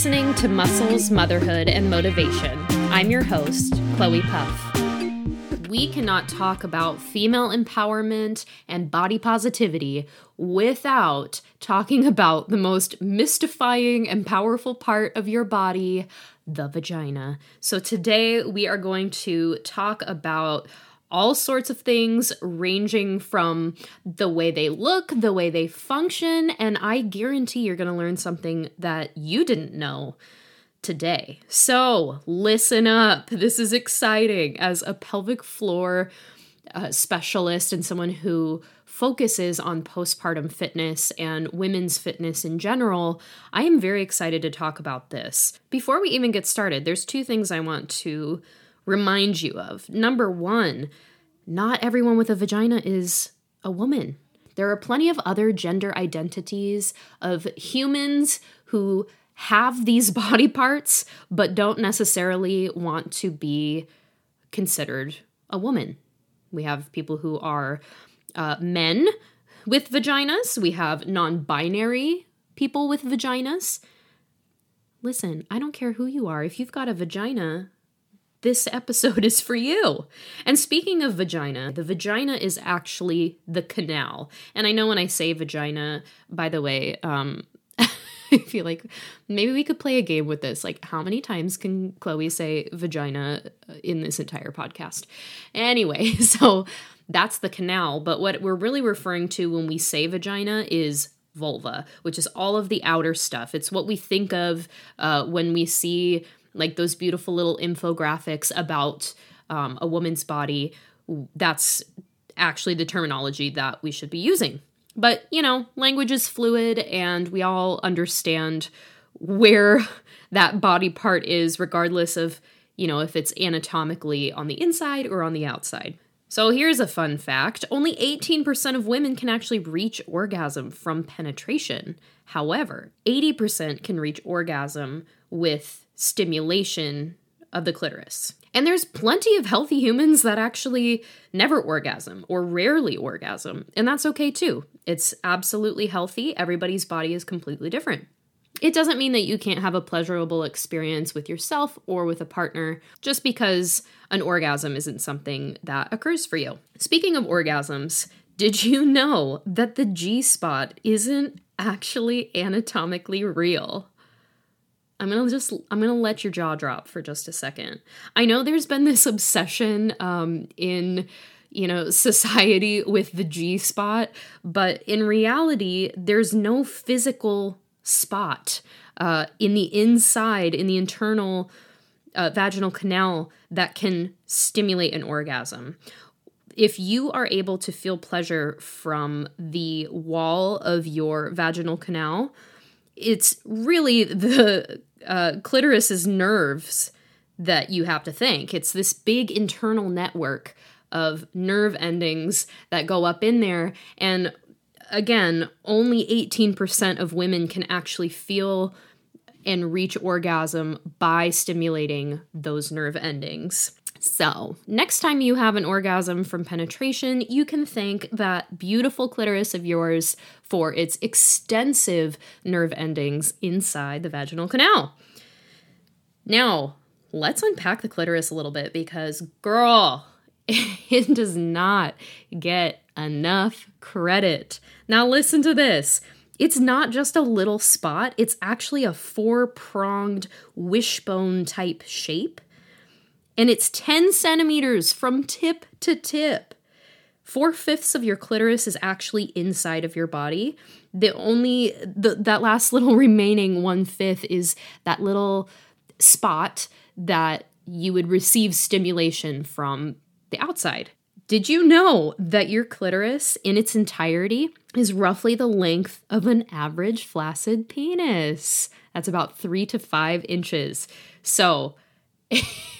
Listening to Muscles, Motherhood, and Motivation. I'm your host, Chloe Puff. We cannot talk about female empowerment and body positivity without talking about the most mystifying and powerful part of your body, the vagina. So, today we are going to talk about all sorts of things, ranging from the way they look, the way they function, and I guarantee you're going to learn something that you didn't know today. So, listen up. This is exciting. As a pelvic floor uh, specialist and someone who focuses on postpartum fitness and women's fitness in general, I am very excited to talk about this. Before we even get started, there's two things I want to remind you of. Number one, not everyone with a vagina is a woman. There are plenty of other gender identities of humans who have these body parts but don't necessarily want to be considered a woman. We have people who are uh, men with vaginas, we have non binary people with vaginas. Listen, I don't care who you are. If you've got a vagina, this episode is for you. And speaking of vagina, the vagina is actually the canal. And I know when I say vagina, by the way, um, I feel like maybe we could play a game with this. Like, how many times can Chloe say vagina in this entire podcast? Anyway, so that's the canal. But what we're really referring to when we say vagina is vulva, which is all of the outer stuff. It's what we think of uh, when we see like those beautiful little infographics about um, a woman's body. That's actually the terminology that we should be using. But, you know, language is fluid and we all understand where that body part is, regardless of, you know, if it's anatomically on the inside or on the outside. So here's a fun fact only 18% of women can actually reach orgasm from penetration. However, 80% can reach orgasm with stimulation of the clitoris. And there's plenty of healthy humans that actually never orgasm or rarely orgasm, and that's okay too. It's absolutely healthy. Everybody's body is completely different. It doesn't mean that you can't have a pleasurable experience with yourself or with a partner just because an orgasm isn't something that occurs for you. Speaking of orgasms, did you know that the G spot isn't actually anatomically real? I'm gonna just I'm gonna let your jaw drop for just a second. I know there's been this obsession um, in you know society with the G spot, but in reality, there's no physical spot uh, in the inside in the internal uh, vaginal canal that can stimulate an orgasm. If you are able to feel pleasure from the wall of your vaginal canal, it's really the uh, clitoris is nerves that you have to think. It's this big internal network of nerve endings that go up in there. And again, only 18% of women can actually feel and reach orgasm by stimulating those nerve endings. So, next time you have an orgasm from penetration, you can thank that beautiful clitoris of yours for its extensive nerve endings inside the vaginal canal. Now, let's unpack the clitoris a little bit because, girl, it does not get enough credit. Now, listen to this. It's not just a little spot, it's actually a four pronged wishbone type shape and it's 10 centimeters from tip to tip. Four fifths of your clitoris is actually inside of your body. The only the, that last little remaining one fifth is that little spot that you would receive stimulation from the outside. Did you know that your clitoris in its entirety is roughly the length of an average flaccid penis? That's about three to five inches. So,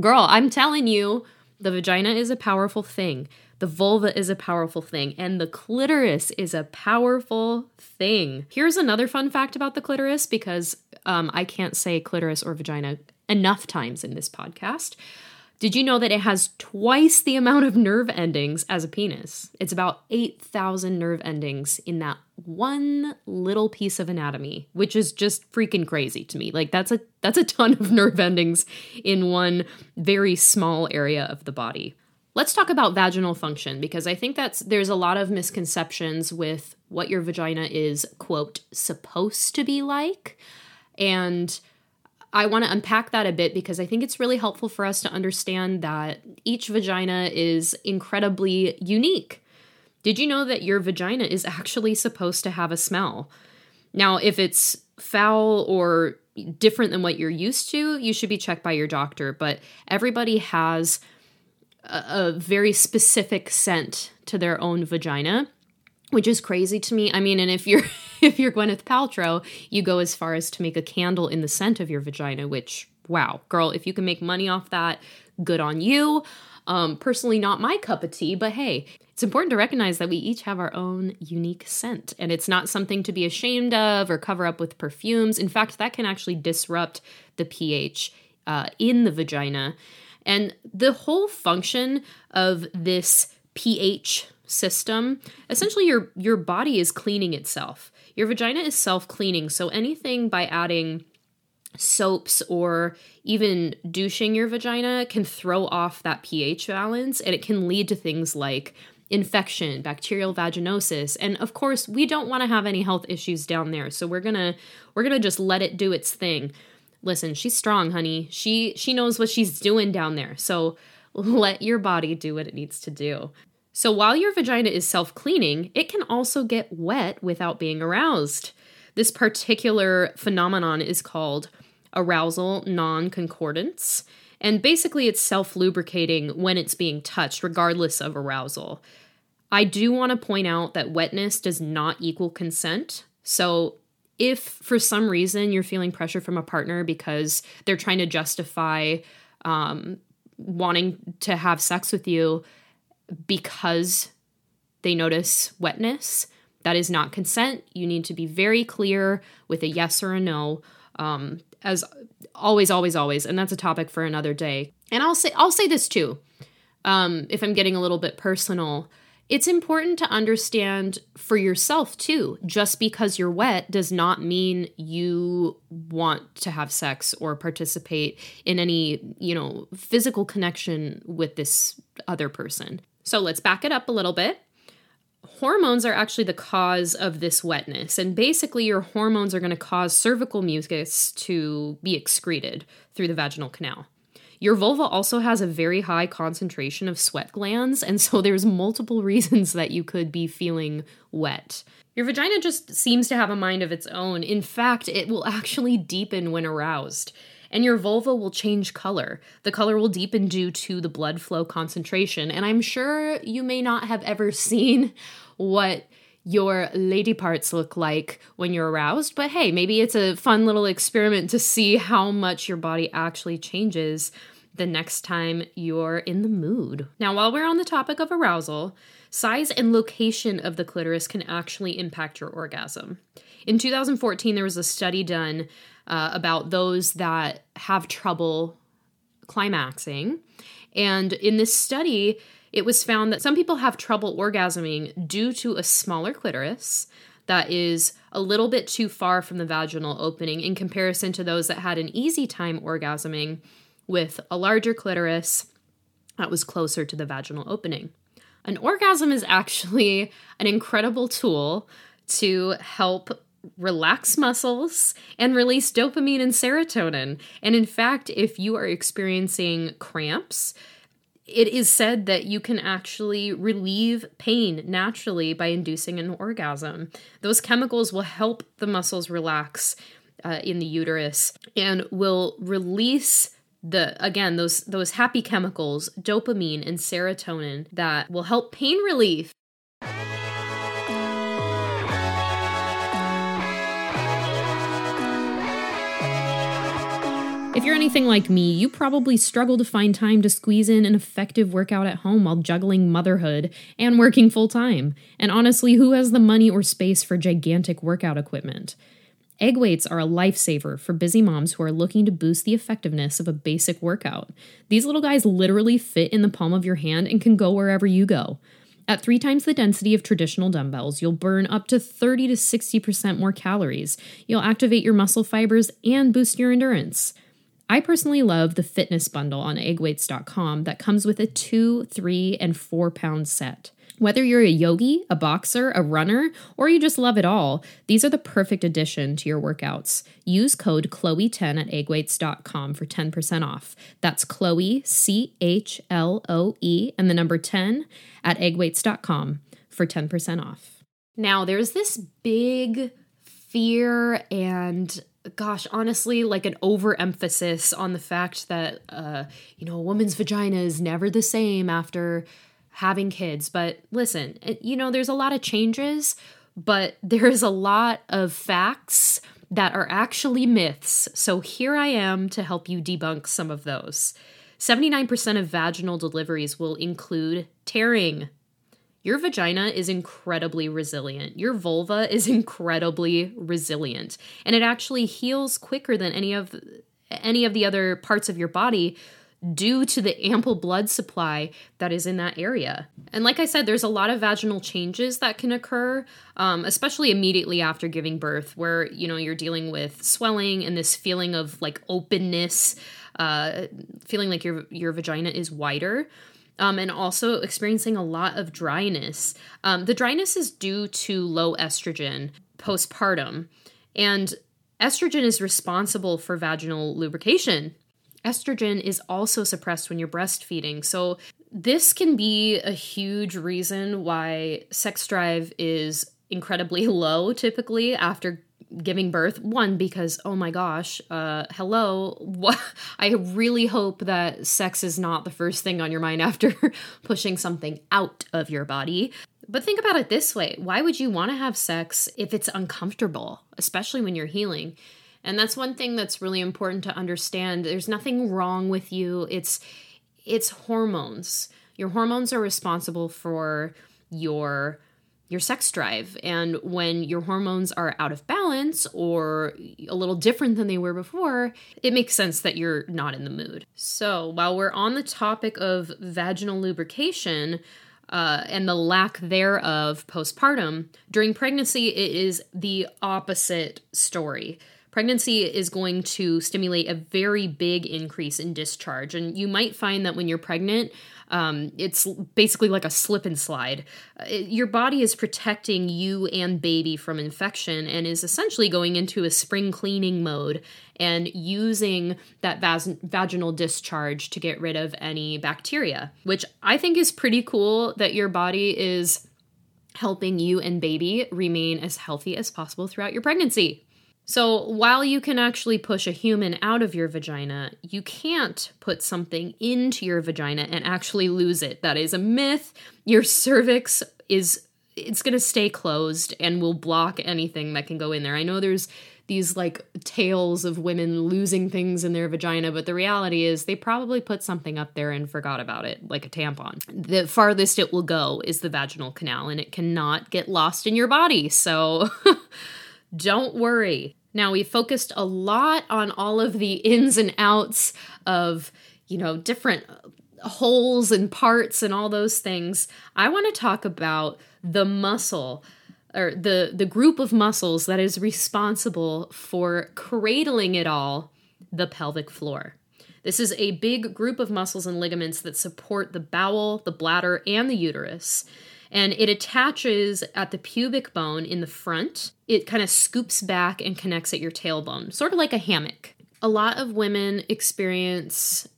Girl, I'm telling you, the vagina is a powerful thing. The vulva is a powerful thing, and the clitoris is a powerful thing. Here's another fun fact about the clitoris because um, I can't say clitoris or vagina enough times in this podcast. Did you know that it has twice the amount of nerve endings as a penis? It's about 8,000 nerve endings in that one little piece of anatomy, which is just freaking crazy to me. Like that's a that's a ton of nerve endings in one very small area of the body. Let's talk about vaginal function because I think that's there's a lot of misconceptions with what your vagina is quote supposed to be like and I want to unpack that a bit because I think it's really helpful for us to understand that each vagina is incredibly unique. Did you know that your vagina is actually supposed to have a smell? Now, if it's foul or different than what you're used to, you should be checked by your doctor, but everybody has a, a very specific scent to their own vagina which is crazy to me. I mean, and if you're if you're Gwyneth Paltrow, you go as far as to make a candle in the scent of your vagina, which wow, girl, if you can make money off that, good on you. Um, personally, not my cup of tea, but hey, it's important to recognize that we each have our own unique scent, and it's not something to be ashamed of or cover up with perfumes. In fact, that can actually disrupt the pH uh, in the vagina. And the whole function of this pH system, essentially your your body is cleaning itself. Your vagina is self-cleaning, so anything by adding soaps or even douching your vagina can throw off that pH balance and it can lead to things like infection, bacterial vaginosis, and of course, we don't want to have any health issues down there. So we're going to we're going to just let it do its thing. Listen, she's strong, honey. She she knows what she's doing down there. So let your body do what it needs to do. So while your vagina is self cleaning, it can also get wet without being aroused. This particular phenomenon is called arousal non concordance. And basically, it's self lubricating when it's being touched, regardless of arousal. I do want to point out that wetness does not equal consent. So, if for some reason you're feeling pressure from a partner because they're trying to justify um, wanting to have sex with you, because they notice wetness. That is not consent. You need to be very clear with a yes or a no. Um, as always, always, always, and that's a topic for another day. And I'll say I'll say this too. Um, if I'm getting a little bit personal, it's important to understand for yourself too. Just because you're wet does not mean you want to have sex or participate in any, you know, physical connection with this other person. So let's back it up a little bit. Hormones are actually the cause of this wetness, and basically, your hormones are going to cause cervical mucus to be excreted through the vaginal canal. Your vulva also has a very high concentration of sweat glands, and so there's multiple reasons that you could be feeling wet. Your vagina just seems to have a mind of its own. In fact, it will actually deepen when aroused and your vulva will change color. The color will deepen due to the blood flow concentration. And I'm sure you may not have ever seen what your lady parts look like when you're aroused, but hey, maybe it's a fun little experiment to see how much your body actually changes the next time you're in the mood. Now, while we're on the topic of arousal, size and location of the clitoris can actually impact your orgasm. In 2014, there was a study done uh, about those that have trouble climaxing. And in this study, it was found that some people have trouble orgasming due to a smaller clitoris that is a little bit too far from the vaginal opening in comparison to those that had an easy time orgasming with a larger clitoris that was closer to the vaginal opening. An orgasm is actually an incredible tool to help relax muscles and release dopamine and serotonin. And in fact, if you are experiencing cramps, it is said that you can actually relieve pain naturally by inducing an orgasm. Those chemicals will help the muscles relax uh, in the uterus and will release the again those those happy chemicals dopamine and serotonin that will help pain relief If you're anything like me, you probably struggle to find time to squeeze in an effective workout at home while juggling motherhood and working full time. And honestly, who has the money or space for gigantic workout equipment? Egg weights are a lifesaver for busy moms who are looking to boost the effectiveness of a basic workout. These little guys literally fit in the palm of your hand and can go wherever you go. At three times the density of traditional dumbbells, you'll burn up to 30 to 60% more calories. You'll activate your muscle fibers and boost your endurance. I personally love the fitness bundle on eggweights.com that comes with a two, three, and four pound set. Whether you're a yogi, a boxer, a runner, or you just love it all, these are the perfect addition to your workouts. Use code CHLOE10 at eggweights.com for 10% off. That's Chloe, C H L O E, and the number 10 at eggweights.com for 10% off. Now, there's this big fear and gosh honestly like an overemphasis on the fact that uh you know a woman's vagina is never the same after having kids. But listen, you know, there's a lot of changes, but there's a lot of facts that are actually myths. So here I am to help you debunk some of those. 79% of vaginal deliveries will include tearing. Your vagina is incredibly resilient. Your vulva is incredibly resilient, and it actually heals quicker than any of any of the other parts of your body due to the ample blood supply that is in that area. And like I said, there's a lot of vaginal changes that can occur, um, especially immediately after giving birth, where you know you're dealing with swelling and this feeling of like openness, uh, feeling like your your vagina is wider. Um, and also experiencing a lot of dryness. Um, the dryness is due to low estrogen postpartum, and estrogen is responsible for vaginal lubrication estrogen is also suppressed when you're breastfeeding. So, this can be a huge reason why sex drive is incredibly low typically after giving birth one because oh my gosh uh hello what i really hope that sex is not the first thing on your mind after pushing something out of your body but think about it this way why would you want to have sex if it's uncomfortable especially when you're healing and that's one thing that's really important to understand. There's nothing wrong with you. It's it's hormones. Your hormones are responsible for your your sex drive. And when your hormones are out of balance or a little different than they were before it makes sense that you're not in the mood. So while we're on the topic of vaginal lubrication uh, and the lack thereof postpartum during pregnancy it is the opposite story pregnancy is going to stimulate a very big increase in discharge. And you might find that when you're pregnant, um, it's basically like a slip and slide. Uh, it, your body is protecting you and baby from infection and is essentially going into a spring cleaning mode and using that vas- vaginal discharge to get rid of any bacteria, which I think is pretty cool that your body is helping you and baby remain as healthy as possible throughout your pregnancy. So, while you can actually push a human out of your vagina, you can't put something into your vagina and actually lose it. That is a myth. Your cervix is it's going to stay closed and will block anything that can go in there. I know there's these like tales of women losing things in their vagina, but the reality is they probably put something up there and forgot about it, like a tampon. The farthest it will go is the vaginal canal, and it cannot get lost in your body. So Don't worry. Now, we focused a lot on all of the ins and outs of, you know, different uh, holes and parts and all those things. I want to talk about the muscle or the the group of muscles that is responsible for cradling it all, the pelvic floor. This is a big group of muscles and ligaments that support the bowel, the bladder, and the uterus and it attaches at the pubic bone in the front. It kind of scoops back and connects at your tailbone, sort of like a hammock. A lot of women experience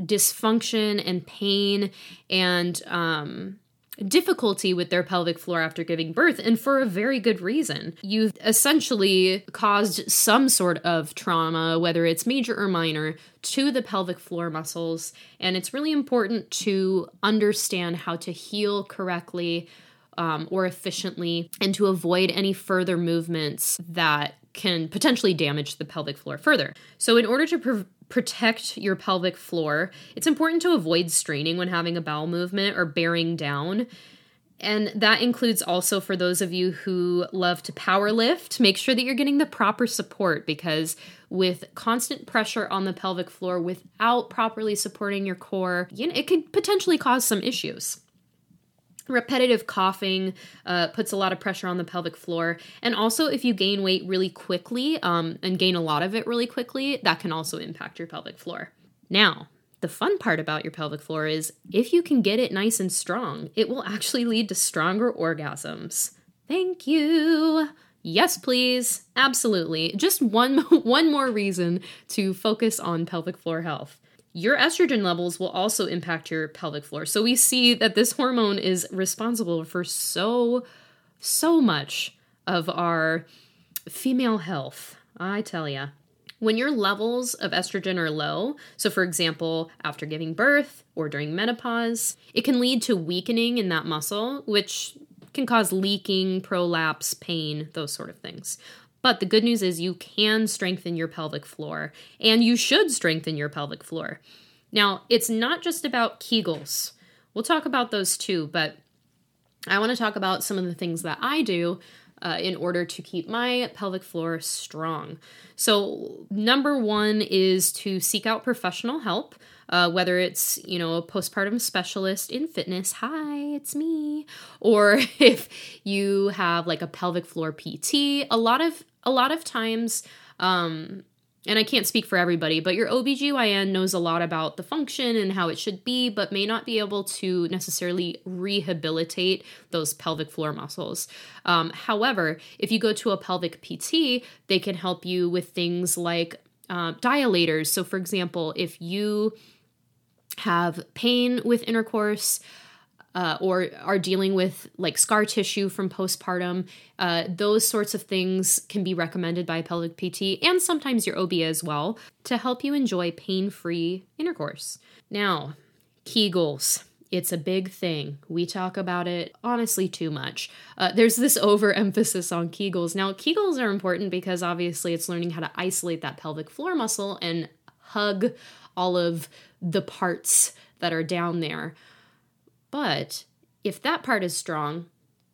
dysfunction and pain and um, difficulty with their pelvic floor after giving birth, and for a very good reason. You've essentially caused some sort of trauma, whether it's major or minor, to the pelvic floor muscles, and it's really important to understand how to heal correctly. Um, or efficiently, and to avoid any further movements that can potentially damage the pelvic floor further. So, in order to pre- protect your pelvic floor. It's important to avoid straining when having a bowel movement or bearing down. And that includes also for those of you who love to power lift, make sure that you're getting the proper support because with constant pressure on the pelvic floor without properly supporting your core, you know, it could potentially cause some issues. Repetitive coughing uh, puts a lot of pressure on the pelvic floor. And also, if you gain weight really quickly um, and gain a lot of it really quickly, that can also impact your pelvic floor. Now, the fun part about your pelvic floor is if you can get it nice and strong, it will actually lead to stronger orgasms. Thank you. Yes, please. Absolutely. Just one one more reason to focus on pelvic floor health. Your estrogen levels will also impact your pelvic floor. So we see that this hormone is responsible for so, so much of our female health. I tell ya. When your levels of estrogen are low, so for example, after giving birth or during menopause, it can lead to weakening in that muscle, which can cause leaking, prolapse, pain, those sort of things. But the good news is you can strengthen your pelvic floor, and you should strengthen your pelvic floor. Now, it's not just about Kegels. We'll talk about those too, but I want to talk about some of the things that I do uh, in order to keep my pelvic floor strong. So, number one is to seek out professional help. Uh, whether it's you know a postpartum specialist in fitness hi it's me or if you have like a pelvic floor pt a lot of a lot of times, um, and I can't speak for everybody, but your OBGYN knows a lot about the function and how it should be, but may not be able to necessarily rehabilitate those pelvic floor muscles. Um, however, if you go to a pelvic PT, they can help you with things like uh, dilators. So, for example, if you have pain with intercourse, uh, or are dealing with like scar tissue from postpartum, uh, those sorts of things can be recommended by pelvic PT and sometimes your OB as well to help you enjoy pain free intercourse. Now, Kegels. It's a big thing. We talk about it honestly too much. Uh, there's this overemphasis on Kegels. Now, Kegels are important because obviously it's learning how to isolate that pelvic floor muscle and hug all of the parts that are down there. But if that part is strong,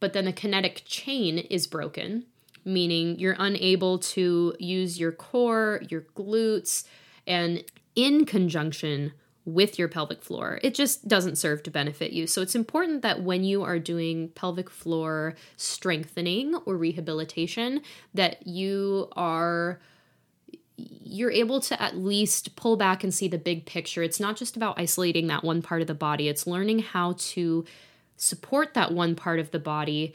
but then the kinetic chain is broken, meaning you're unable to use your core, your glutes, and in conjunction with your pelvic floor, it just doesn't serve to benefit you. So it's important that when you are doing pelvic floor strengthening or rehabilitation that you are you're able to at least pull back and see the big picture. It's not just about isolating that one part of the body, it's learning how to support that one part of the body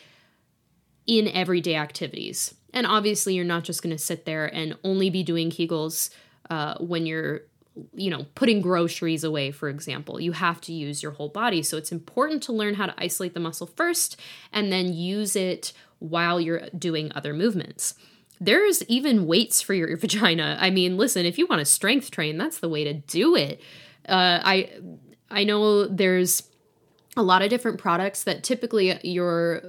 in everyday activities. And obviously, you're not just going to sit there and only be doing Kegels uh, when you're, you know, putting groceries away, for example. You have to use your whole body. So it's important to learn how to isolate the muscle first and then use it while you're doing other movements there's even weights for your vagina. I mean, listen, if you want to strength train, that's the way to do it. Uh, I I know there's a lot of different products that typically your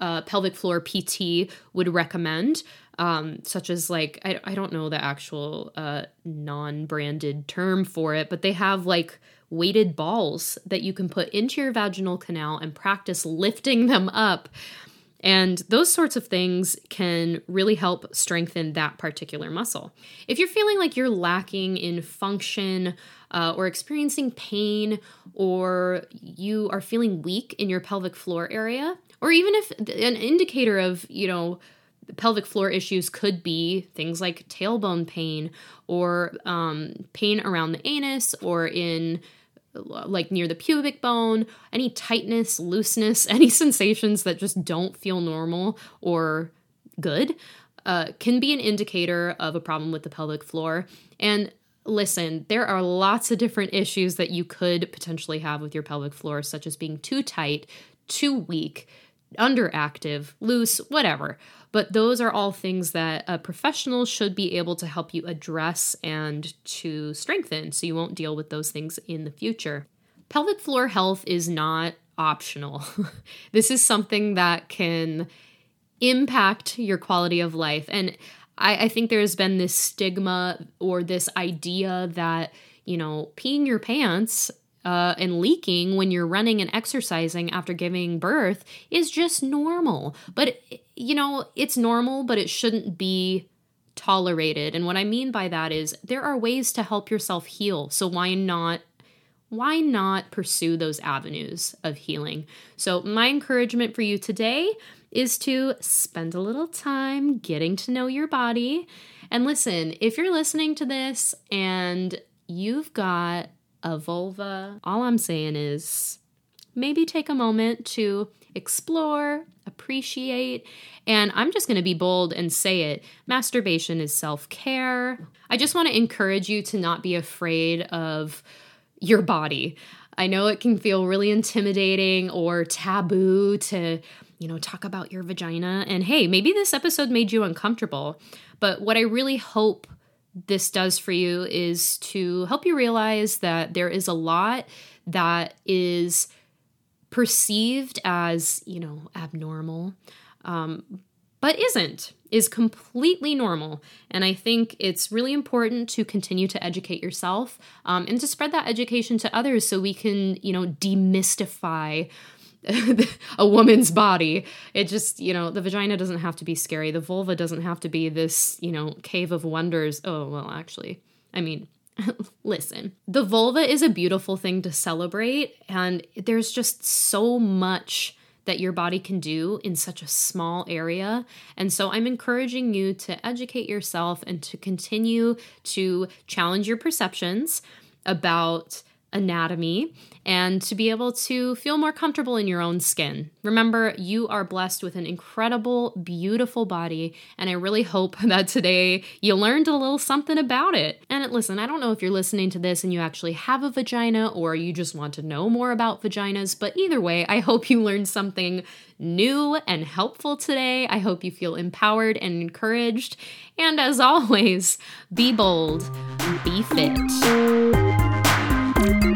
uh, pelvic floor PT would recommend, um, such as like I, I don't know the actual uh, non-branded term for it, but they have like weighted balls that you can put into your vaginal canal and practice lifting them up. And those sorts of things can really help strengthen that particular muscle. If you're feeling like you're lacking in function uh, or experiencing pain, or you are feeling weak in your pelvic floor area, or even if an indicator of, you know, pelvic floor issues could be things like tailbone pain or um, pain around the anus or in like near the pubic bone, any tightness, looseness, any sensations that just don't feel normal or good uh, can be an indicator of a problem with the pelvic floor. And listen, there are lots of different issues that you could potentially have with your pelvic floor, such as being too tight, too weak, underactive, loose, whatever. But those are all things that a professional should be able to help you address and to strengthen so you won't deal with those things in the future. Pelvic floor health is not optional. this is something that can impact your quality of life. And I, I think there's been this stigma or this idea that, you know, peeing your pants uh, and leaking when you're running and exercising after giving birth is just normal. But, you know, it's normal, but it shouldn't be tolerated. And what I mean by that is there are ways to help yourself heal. So why not why not pursue those avenues of healing? So my encouragement for you today is to spend a little time getting to know your body. And listen, if you're listening to this and you've got a vulva, all I'm saying is maybe take a moment to explore, appreciate, and I'm just going to be bold and say it. Masturbation is self care. I just want to encourage you to not be afraid of your body. I know it can feel really intimidating or taboo to, you know, talk about your vagina. And hey, maybe this episode made you uncomfortable, but what I really hope this does for you is to help you realize that there is a lot that is perceived as, you know, abnormal, um, but isn't, is completely normal. And I think it's really important to continue to educate yourself um, and to spread that education to others so we can, you know, demystify a woman's body. It just, you know, the vagina doesn't have to be scary. The vulva doesn't have to be this, you know, cave of wonders. Oh, well, actually, I mean, listen, the vulva is a beautiful thing to celebrate, and there's just so much that your body can do in such a small area. And so I'm encouraging you to educate yourself and to continue to challenge your perceptions about anatomy and to be able to feel more comfortable in your own skin. Remember, you are blessed with an incredible, beautiful body, and I really hope that today you learned a little something about it. And listen, I don't know if you're listening to this and you actually have a vagina or you just want to know more about vaginas, but either way, I hope you learned something new and helpful today. I hope you feel empowered and encouraged. And as always, be bold, be fit. Thank you.